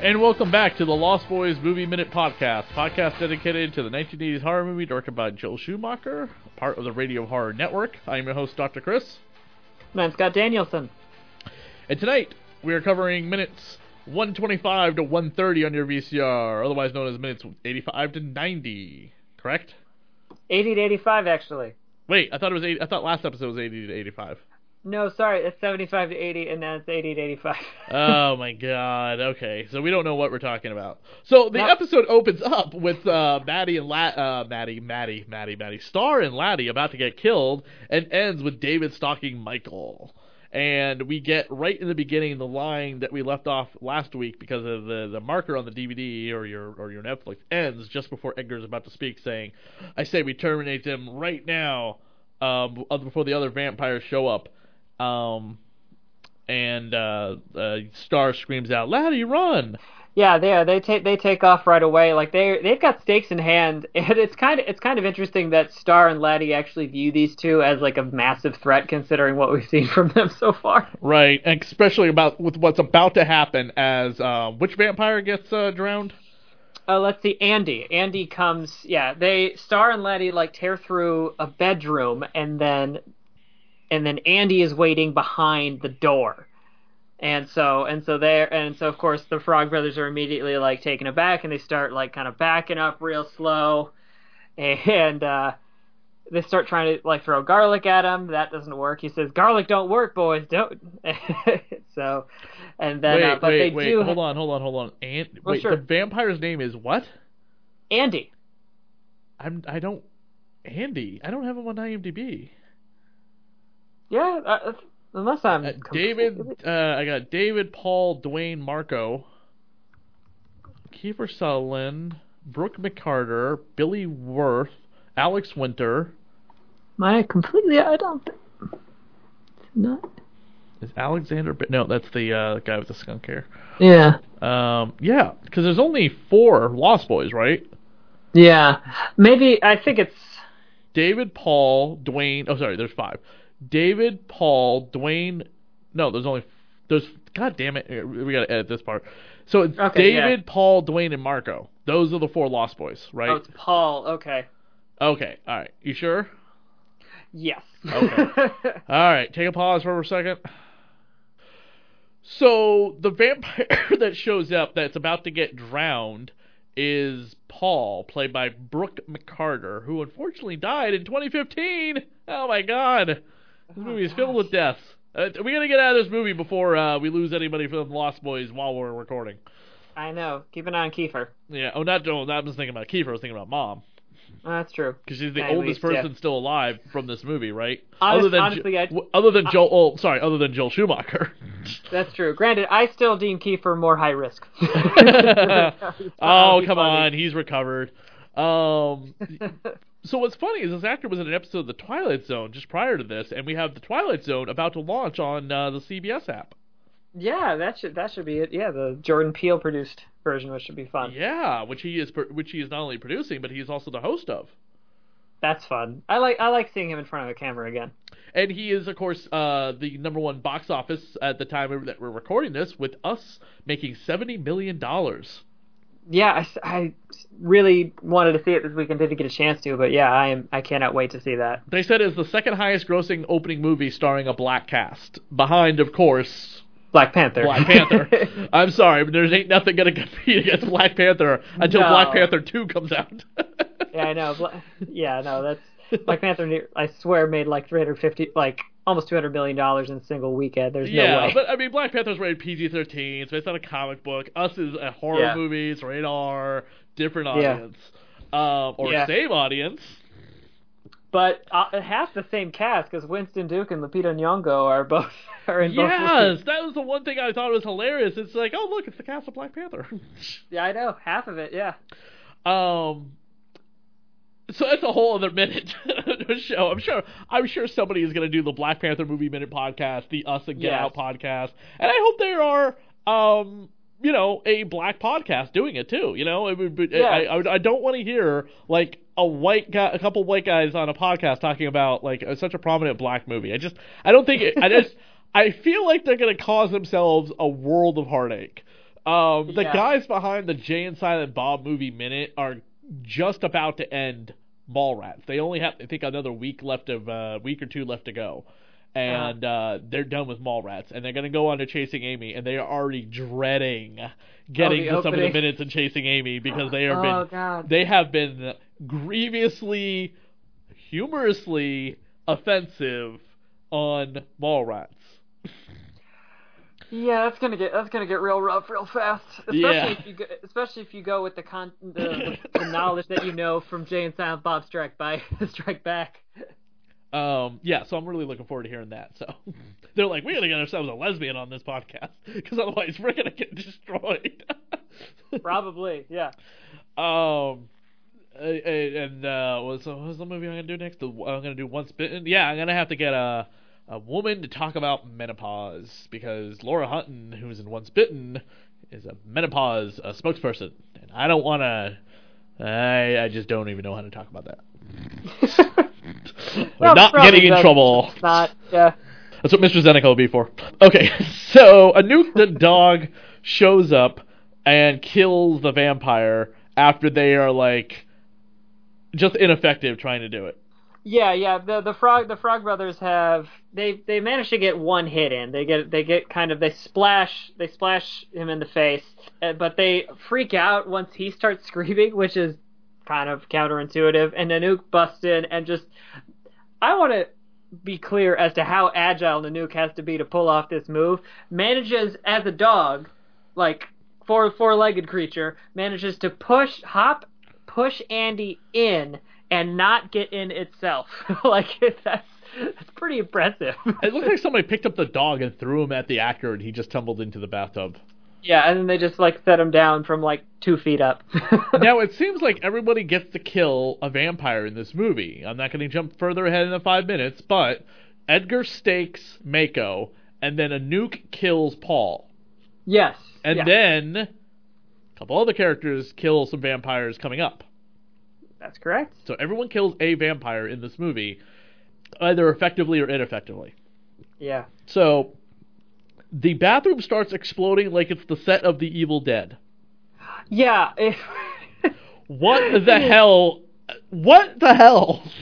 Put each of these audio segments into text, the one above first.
And welcome back to the Lost Boys Movie Minute Podcast, podcast dedicated to the 1980s horror movie directed by Joel Schumacher, part of the Radio Horror Network. I'm your host, Dr. Chris. I'm Scott Danielson. And tonight, we are covering minutes 125 to 130 on your VCR, otherwise known as minutes 85 to 90. Correct? 80 to 85, actually. Wait, I thought it was 80, I thought last episode was 80 to 85. No, sorry, it's 75 to 80, and then it's 80 to 85. oh my god. Okay, so we don't know what we're talking about. So the No. episode opens up with uh, Maddie and La- uh, Maddie, Maddie, Maddie, Maddie, Star and Laddie about to get killed, and ends with David stalking Michael. And we get right in the beginning the line that we left off last week because of the, the marker on the DVD or your or your Netflix ends just before Edgar's about to speak, saying, "I say we terminate them right now, um, before the other vampires show up." Um, and uh, uh, Star screams out, "Laddie, run!" yeah, they they take they take off right away. Like they they've got stakes in hand, and it's kind of it's kind of interesting that Star and Laddie actually view these two as like a massive threat, considering what we've seen from them so far. Right, and especially about with what's about to happen as uh, which vampire gets uh, drowned? Uh, let's see, Andy. Andy comes. Yeah, they Star and Laddie like tear through a bedroom, and then and then Andy is waiting behind the door. And so and so there and so of course the Frog Brothers are immediately like taken aback and they start like kind of backing up real slow, and uh, they start trying to like throw garlic at him. That doesn't work. He says, "Garlic don't work, boys. Don't." so, and then wait, uh, but wait, they wait. do. Hold on, hold on, hold on. And wait, sure. the vampire's name is what? Andy. I'm. I don't. Andy. I don't have him on IMDb. Yeah, uh, unless I'm Uh, David. Uh, I got David, Paul, Dwayne, Marco, Kiefer Sutherland, Brooke McCarter, Billy Wirth, Alex Winter. Am I completely? I don't. think- Not. Is Alexander? No, that's the uh, guy with the skunk hair. Yeah. Um, yeah, because there's only four Lost Boys, right? Yeah. Maybe I think it's. David, Paul, Dwayne. Oh, sorry, there's five. David, Paul, Dwayne. No, there's only there's. God damn it, we gotta edit this part. So it's Okay, yeah. David, Paul, Dwayne, and Marco. Those are the four Lost Boys, right? Oh, it's Paul. Okay. Okay, all right. You sure? Yes. Okay. All right, take a pause for a second. So the vampire that shows up that's about to get drowned is Paul, played by Brooke McCarter, who unfortunately died in 2015. Oh my God, this movie is filled with deaths. Uh, we gotta get out of this movie before uh, we lose anybody from the Lost Boys while we're recording. I know. Keep an eye on Kiefer. Yeah. Oh, not Joel. I was thinking about Kiefer. I was thinking about Mom Oh, that's true. because she's the At oldest least, yeah. person still alive from this movie, right? Honest- other than honestly, Jo- I- other than Joel. Oh, sorry, other than Joel Schumacher. That's true. Granted, I still deem Kiefer more high risk. oh, come on, he's recovered. Um, so what's funny is this actor was in an episode of The Twilight Zone just prior to this, and we have The Twilight Zone about to launch on uh, the CBS app. Yeah, that should that should be it. Yeah, the Jordan Peele produced version, which should be fun. Yeah, which he is, which he is not only producing, but he's also the host of. That's fun. I like I like seeing him in front of a camera again. And he is, of course, uh, the number one box office at the time that we're recording this, with us making seventy million dollars. Yeah, I really wanted to see it this weekend. Didn't get a chance to, but yeah, I am. I cannot wait to see that. They said it's the second highest grossing opening movie starring a black cast, behind, of course, Black Panther. Black Panther. I'm sorry, but there's ain't nothing gonna compete against Black Panther until No. Black Panther Two comes out. yeah, I know. Yeah, no, that's Black Panther. I swear made like 350, like almost 200 million dollars in a single weekend. There's yeah, no way. but I mean, Black Panther's rated PG-13, so it's not a comic book. Us is a horror Yeah. movie, it's rated R, different Yeah. audience, um, or Yeah. same audience. But uh, half the same cast because Winston Duke and Lupita Nyong'o are both are in both. Yes, that was the one thing I thought was hilarious. It's like, oh look, it's the cast of Black Panther. Yeah, I know half of it. Yeah. Um, so that's a whole other minute show. I'm sure. I'm sure somebody is going to do the Black Panther movie minute podcast, the Us and Get Yes. Out podcast, and I hope there are, um, you know, a black podcast doing it too. You know, it would, be- Yeah. I, I, I don't want to hear like a white guy, a couple white guys on a podcast talking about like such a prominent black movie. I just, I don't think it. I just, I feel like they're going to cause themselves a world of heartache. Um, the Yeah. guys behind the Jay and Silent Bob movie minute are just about to end Mallrats. They only have, I think, another week left of uh, week or two left to go, and uh, they're done with Mallrats, and they're gonna go on to Chasing Amy, and they are already dreading getting the to some of the minutes in Chasing Amy because they have Oh been God. they have been grievously, humorously offensive on Mallrats. Yeah, that's gonna get that's gonna get real rough real fast. Especially Yeah. if you go, especially if you go with the con the, the knowledge that you know from Jay and Silent Bob Strike by Strike Back. Um, yeah, so I'm really looking forward to hearing that. So they're like, we gotta get ourselves a lesbian on this podcast because otherwise we're gonna get destroyed. Probably, yeah. um, and uh, what's what was the movie I'm gonna do next? I'm gonna do Once Bitten. Yeah, I'm gonna have to get a a woman to talk about menopause because Lauren Hutton, who's in Once Bitten, is a menopause uh, spokesperson, and I don't want to. I I just don't even know how to talk about that. We're not getting in trouble. Not, yeah. That's what Mr. Zeneca will be for. Okay, so Nanook the dog shows up and kills the vampire after they are like just ineffective trying to do it. Yeah, yeah. The the frog the Frog Brothers have they they managed to get one hit in. They get they get kind of they splash they splash him in the face, uh, but they freak out once he starts screaming, which is kind of counterintuitive. And Nanook busts in and just I want to be clear as to how agile Nanook has to be to pull off this move. Manages as a dog, like four four legged creature, manages to push hop push Andy in and not get in itself. like that's that's pretty impressive. It looks like somebody picked up the dog and threw him at the actor and he just tumbled into the bathtub. yeah, and then they just like set him down from like two feet up. now it seems like everybody gets to kill a vampire in this movie. I'm not going to jump further ahead in the five minutes, but Edgar stakes Marco, and then Nanook kills Paul. yes. And yeah, then a couple other characters kill some vampires coming up. That's correct. So everyone kills a vampire in this movie, either effectively or ineffectively. Yeah. So the bathroom starts exploding like it's the set of The Evil Dead. Yeah. What the hell? What the hell?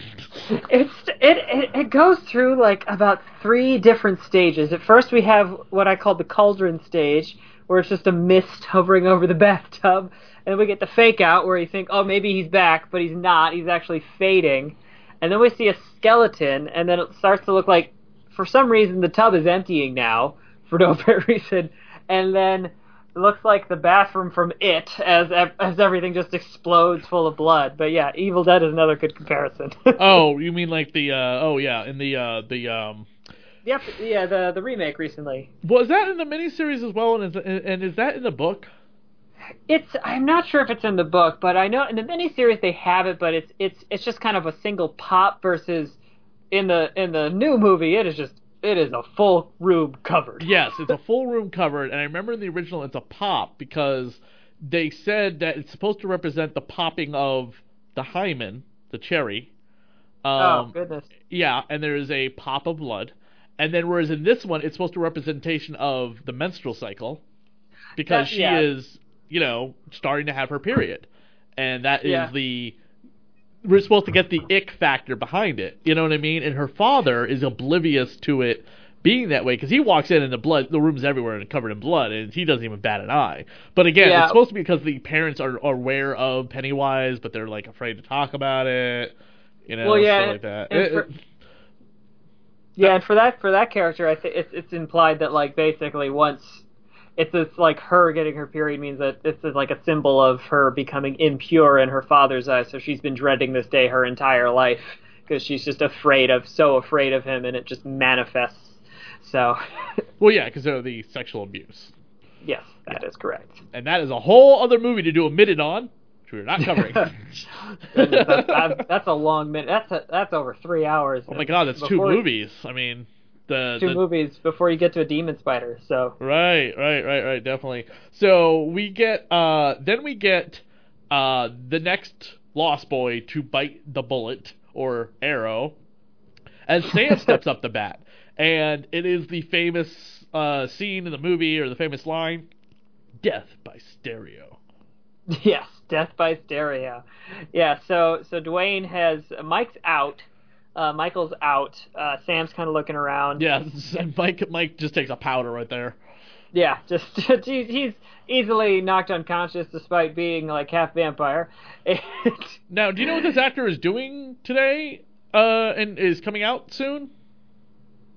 It's it, it it goes through like about three different stages. At first, we have what I call the cauldron stage, where it's just a mist hovering over the bathtub, and we get the fake out where you think, oh, maybe he's back, but he's not. He's actually fading, and then we see a skeleton, and then it starts to look like, for some reason, the tub is emptying now for no apparent reason, and then. It looks like the bathroom from It as as everything just explodes full of blood. But yeah, Evil Dead is another good comparison. oh, you mean like the? uh Oh yeah, in the uh the um. Yep, yeah, the the remake recently. Was that in the miniseries as well? And is and is that in the book? It's I'm not sure if it's in the book, but I know in the miniseries they have it, but it's it's it's just kind of a single pop versus in the in the new movie it is just it is a full room covered. Yes, it's a full room covered, and I remember in the original it's a pop because they said that it's supposed to represent the popping of the hymen, the cherry. Um, oh goodness. Yeah, and there is a pop of blood, and then whereas in this one it's supposed to be representation of the menstrual cycle, because That- she yeah. is you know starting to have her period, and that is Yeah. the we're supposed to get the ick factor behind it. You know what I mean? And her father is oblivious to it being that way because he walks in and the blood, the room's everywhere and covered in blood, and he doesn't even bat an eye. But again, Yeah. it's supposed to be because the parents are, are aware of Pennywise, but they're like afraid to talk about it. You know, Well, yeah, stuff like that. It- for- Yeah, and for that for that character, I think it's it's implied that like basically once it's it's like her getting her period means that this is like a symbol of her becoming impure in her father's eyes. So she's been dreading this day her entire life because she's just afraid of so afraid of him, and it just manifests. So, well, yeah, because of the sexual abuse, yes, that is correct. and that is a whole other movie to do a minute on, which we're not covering. That's, that's, that's a long minute. That's a, that's over three hours. oh my god, that's two movies. I mean, the Two the, movies before you get to a demon spider. So Right, right, right, right, definitely. So we get uh then we get uh the next Lost Boy to bite the bullet or arrow as Sam steps up the bat. And it is the famous uh scene in the movie or the famous line Death by Stereo. Yes, Death by Stereo. Yeah, so so Dwayne has Mike's out. Uh, Michael's out. Uh, Sam's kind of looking around. Yeah, Mike Mike just takes a powder right there. Yeah, just he's, he's easily knocked unconscious despite being like half vampire. now, do you know what this actor is doing today? Uh, and is coming out soon?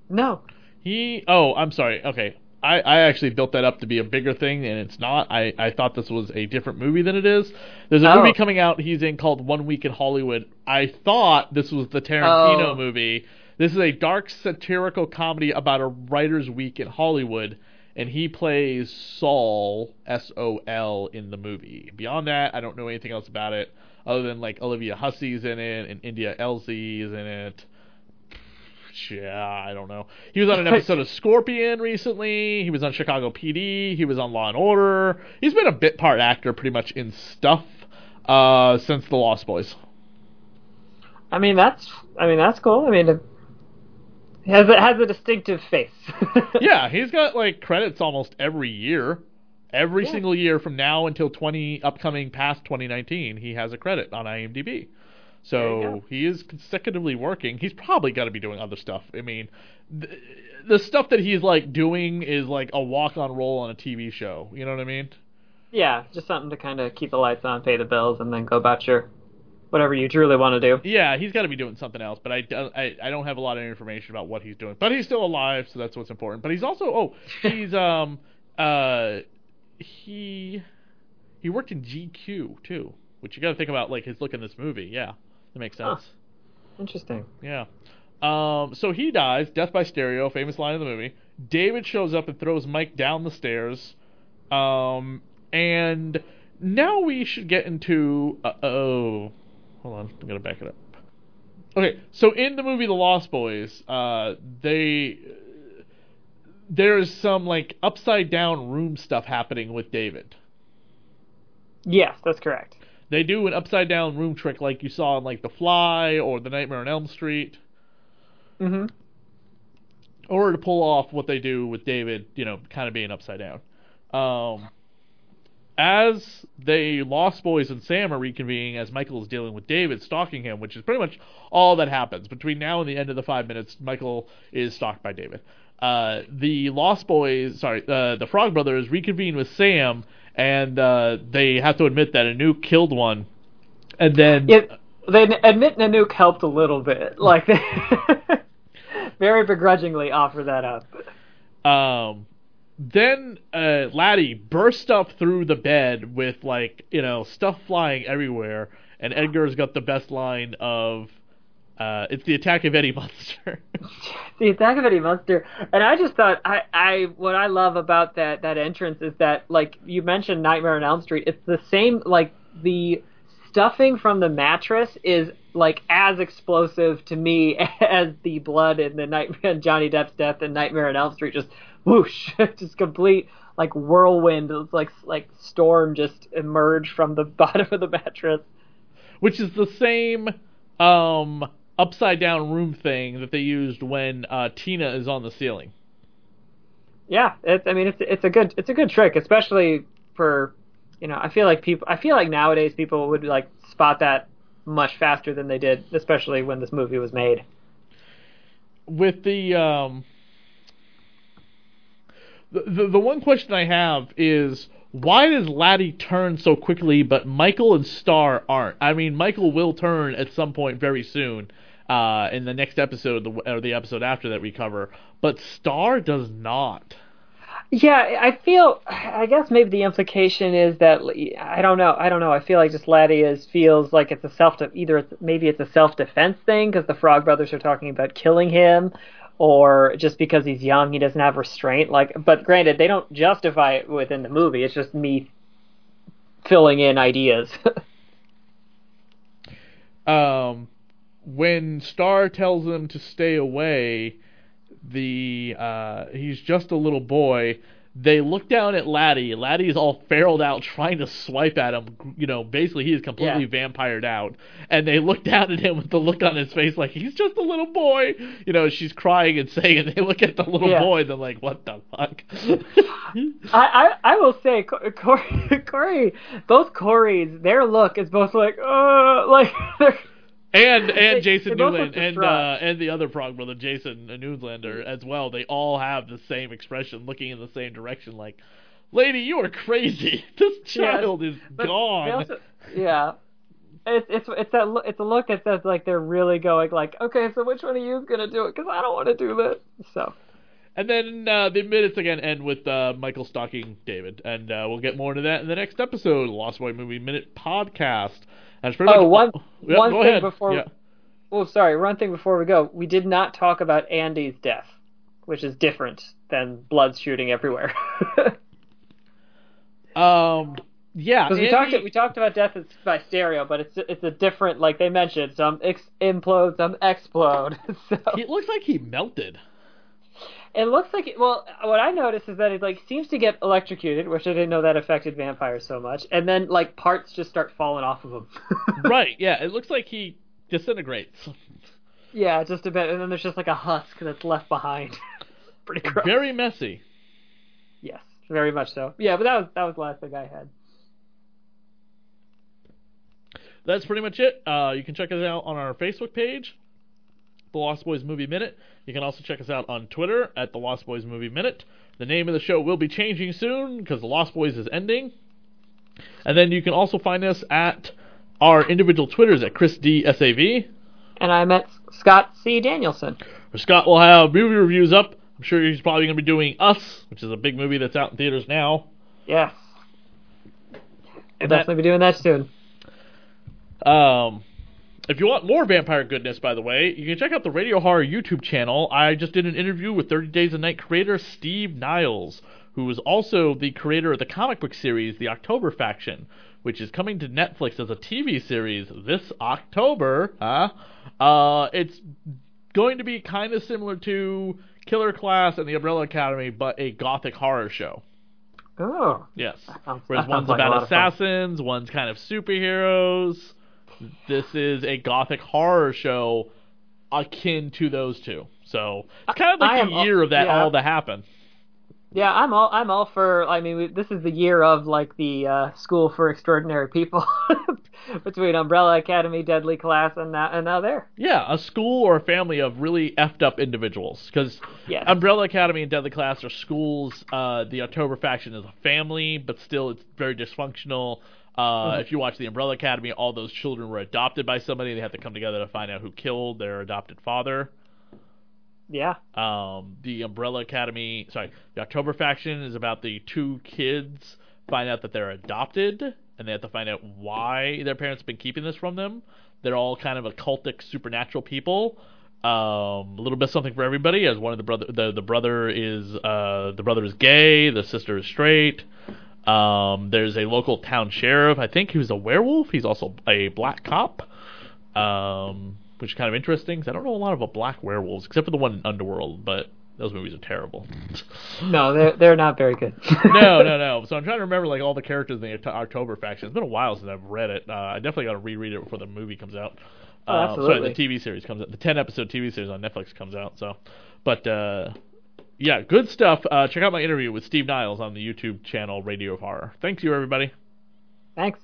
No. He. Oh, I'm sorry. Okay, I, I actually built that up to be a bigger thing, and it's not. I, I thought this was a different movie than it is. There's a Oh. movie coming out he's in called One Week in Hollywood. I thought this was the Tarantino Oh. movie. This is a dark satirical comedy about a writer's week in Hollywood, and he plays Saul S O L in the movie. Beyond that, I don't know anything else about it other than like Olivia Hussey's in it and India Elsie is in it. Yeah, I don't know. He was on an episode of Scorpion recently. He was on Chicago PD. He was on Law and Order. He's been a bit part actor pretty much in stuff uh, since The Lost Boys. I mean that's I mean that's cool. I mean it has a, has a distinctive face. yeah, he's got like credits almost every year. Every Yeah. single year from now until 20 upcoming past 2019, he has a credit on IMDb. So he is consecutively working. He's probably got to be doing other stuff. I mean, the, the stuff that he's like doing is like a walk-on role on a TV show. You know what I mean? yeah, just something to kind of keep the lights on, pay the bills, and then go about your whatever you truly want to do. Yeah, he's got to be doing something else, but I, don't- I I don't have a lot of information about what he's doing. But he's still alive, so that's what's important. But he's also oh he's um uh he he worked in GQ too, which you got to think about like his look in this movie. Yeah, that makes Huh. sense. Interesting. Yeah. Um, so he dies, death by stereo, famous line of the movie. David shows up and throws Mike down the stairs. Um, and now we should get into. Uh, oh, hold on, I'm gonna back it up. Okay, so in the movie The Lost Boys, uh, they there's some like upside down room stuff happening with David. Yes, that's correct. They do an upside down room trick like you saw in like The Fly or The Nightmare on Elm Street. Mm-hmm. or to pull off what they do with David, you know, kind of being upside down. Um, as they Lost Boys and Sam are reconvening, as Michael is dealing with David stalking him, which is pretty much all that happens between now and the end of the five minutes. Michael is stalked by David. Uh, the Lost Boys, sorry, uh, the Frog Brothers reconvene with Sam, and uh, they have to admit that Nanook killed one, and then they admit Nanook helped a little bit. Like they very begrudgingly offer that up. Um, then uh, Laddie burst up through the bed with like you know stuff flying everywhere, and Edgar's got the best line of, uh, "It's the attack of Eddie Munster." the attack of Eddie Munster. And I just thought I, I what I love about that that entrance is that like you mentioned Nightmare on Elm Street, it's the same like the stuffing from the mattress is like as explosive to me as the blood in the Nightmare Johnny Depp's death in Nightmare on Elm Street just whoosh just complete like whirlwind it's like like storm just emerged from the bottom of the mattress. which is the same um, upside down room thing that they used when uh, Tina is on the ceiling. Yeah, it's. I mean, it's it's a good it's a good trick, especially for, you know, I feel like people. I feel like nowadays people would like spot that much faster than they did, especially when this movie was made. with the um the, the the one question I have is why does Laddie turn so quickly but Michael and Star aren't? I mean Michael will turn at some point very soon uh in the next episode the, or the episode after that we cover but Star does not. Yeah, I feel. I guess maybe the implication is that I don't know. I don't know. I feel like just Laddie is feels like it's a self. Either it's, maybe it's a self defense thing because the Frog Brothers are talking about killing him, or just because he's young, he doesn't have restraint. Like, but granted, they don't justify it within the movie. It's just me filling in ideas. um, when Star tells him to stay away, the uh, he's just a little boy. they look down at Laddie. Laddie is all feraled out, trying to swipe at him. You know, basically he is completely Yeah. vampired out. And they look down at him with the look on his face like he's just a little boy. You know, she's crying and saying, and they look at the little Yeah. boy, and they're like, "What the fuck?" I, I, I will say, Corey, Corey, both Corys, their look is both like, uh, like they're and and Jason they Newland and uh, and the other Frog brother Jamison Newlander as well. They all have the same expression, looking in the same direction, like, "Lady, you are crazy. This child is gone." also- yeah. It's it's it's that look, it's a look that says like they're really going like okay so which one of you is gonna do it because I don't want to do this so And then uh, the minutes again end with uh, Michael stalking David, and uh, we'll get more into that in the next episode, Lost Boy Movie Minute podcast. That's pretty Oh, much one- Yeah, one thing ahead. before- Yeah. oh sorry one thing before we go we did not talk about Andy's death which is different than blood shooting everywhere Um. Yeah. Because we Andy- talked we talked about death as- by stereo, but it's it's a different like they mentioned some ex- implode, some explode. so He looks like he melted. It looks like well, what I noticed is that it like seems to get electrocuted, which I didn't know that affected vampires so much, and then like parts just start falling off of him. right. Yeah. It looks like he disintegrates. Yeah, just a bit, and then there's just like a husk that's left behind. Pretty gross. Very messy. Yes, very much so. Yeah, but that was that was the last thing I had. That's pretty much it. Uh, you can check us out on our Facebook page, The Lost Boys Movie Minute. You can also check us out on Twitter at The Lost Boys Movie Minute. The name of the show will be changing soon because The Lost Boys is ending. And then you can also find us at our individual Twitters at Chris D SAV. And I met Scott C. Danielson. Where Scott will have movie reviews up. I'm sure he's probably going to be doing Us, which is a big movie that's out in theaters now. Yes, we'll And that- definitely be doing that soon. Um, if you want more vampire goodness, by the way, you can check out the Radio Horror YouTube channel. I just did an interview with 30 Days of Night creator Steve Niles, who is also the creator of the comic book series The October Faction, which is coming to Netflix as a TV series this October. Huh? Uh, it's going to be kind of similar to Killer Class and The Umbrella Academy, but a gothic horror show. Oh, Yes. sounds- Whereas that one's like about lot of fun. assassins, one's kind of superheroes. This is a gothic horror show akin to those two. So it's kind of like a year of that yeah. all to happen. Yeah, I'm all I'm all for. I mean, we, this is the year of like the uh, school for extraordinary people between Umbrella Academy, Deadly Class, and now and now there. Yeah, a school or a family of really effed up individuals. Because Yes. Umbrella Academy and Deadly Class are schools. Uh, the October faction is a family, but still it's very dysfunctional. Uh, Mm-hmm. If you watch the Umbrella Academy, all those children were adopted by somebody. They have to come together to find out who killed their adopted father. Yeah. Um, the Umbrella Academy, sorry, the October faction is about the two kids find out that they're adopted, and they have to find out why their parents have been keeping this from them. They're all kind of occultic, supernatural people. Um, a little bit something for everybody. As one of the brother, the the brother is uh the brother is gay, the sister is straight. Um, there's a local town sheriff, I think, who's a werewolf. He's also a black cop. Um, which is kind of interesting 'cause I don't know a lot about black werewolves except for the one in Underworld, but those movies are terrible. No, they're they're not very good. no, no, no. So I'm trying to remember like all the characters in the October faction. It's been a while since I've read it. Uh, I definitely got to reread it before the movie comes out. Oh, Uh, absolutely. sorry, the TV series comes out. The 10 episode TV series on Netflix comes out. So, but uh, yeah, good stuff. Uh, check out my interview with Steve Niles on the YouTube channel Radio Horror. Thank you, everybody. Thanks.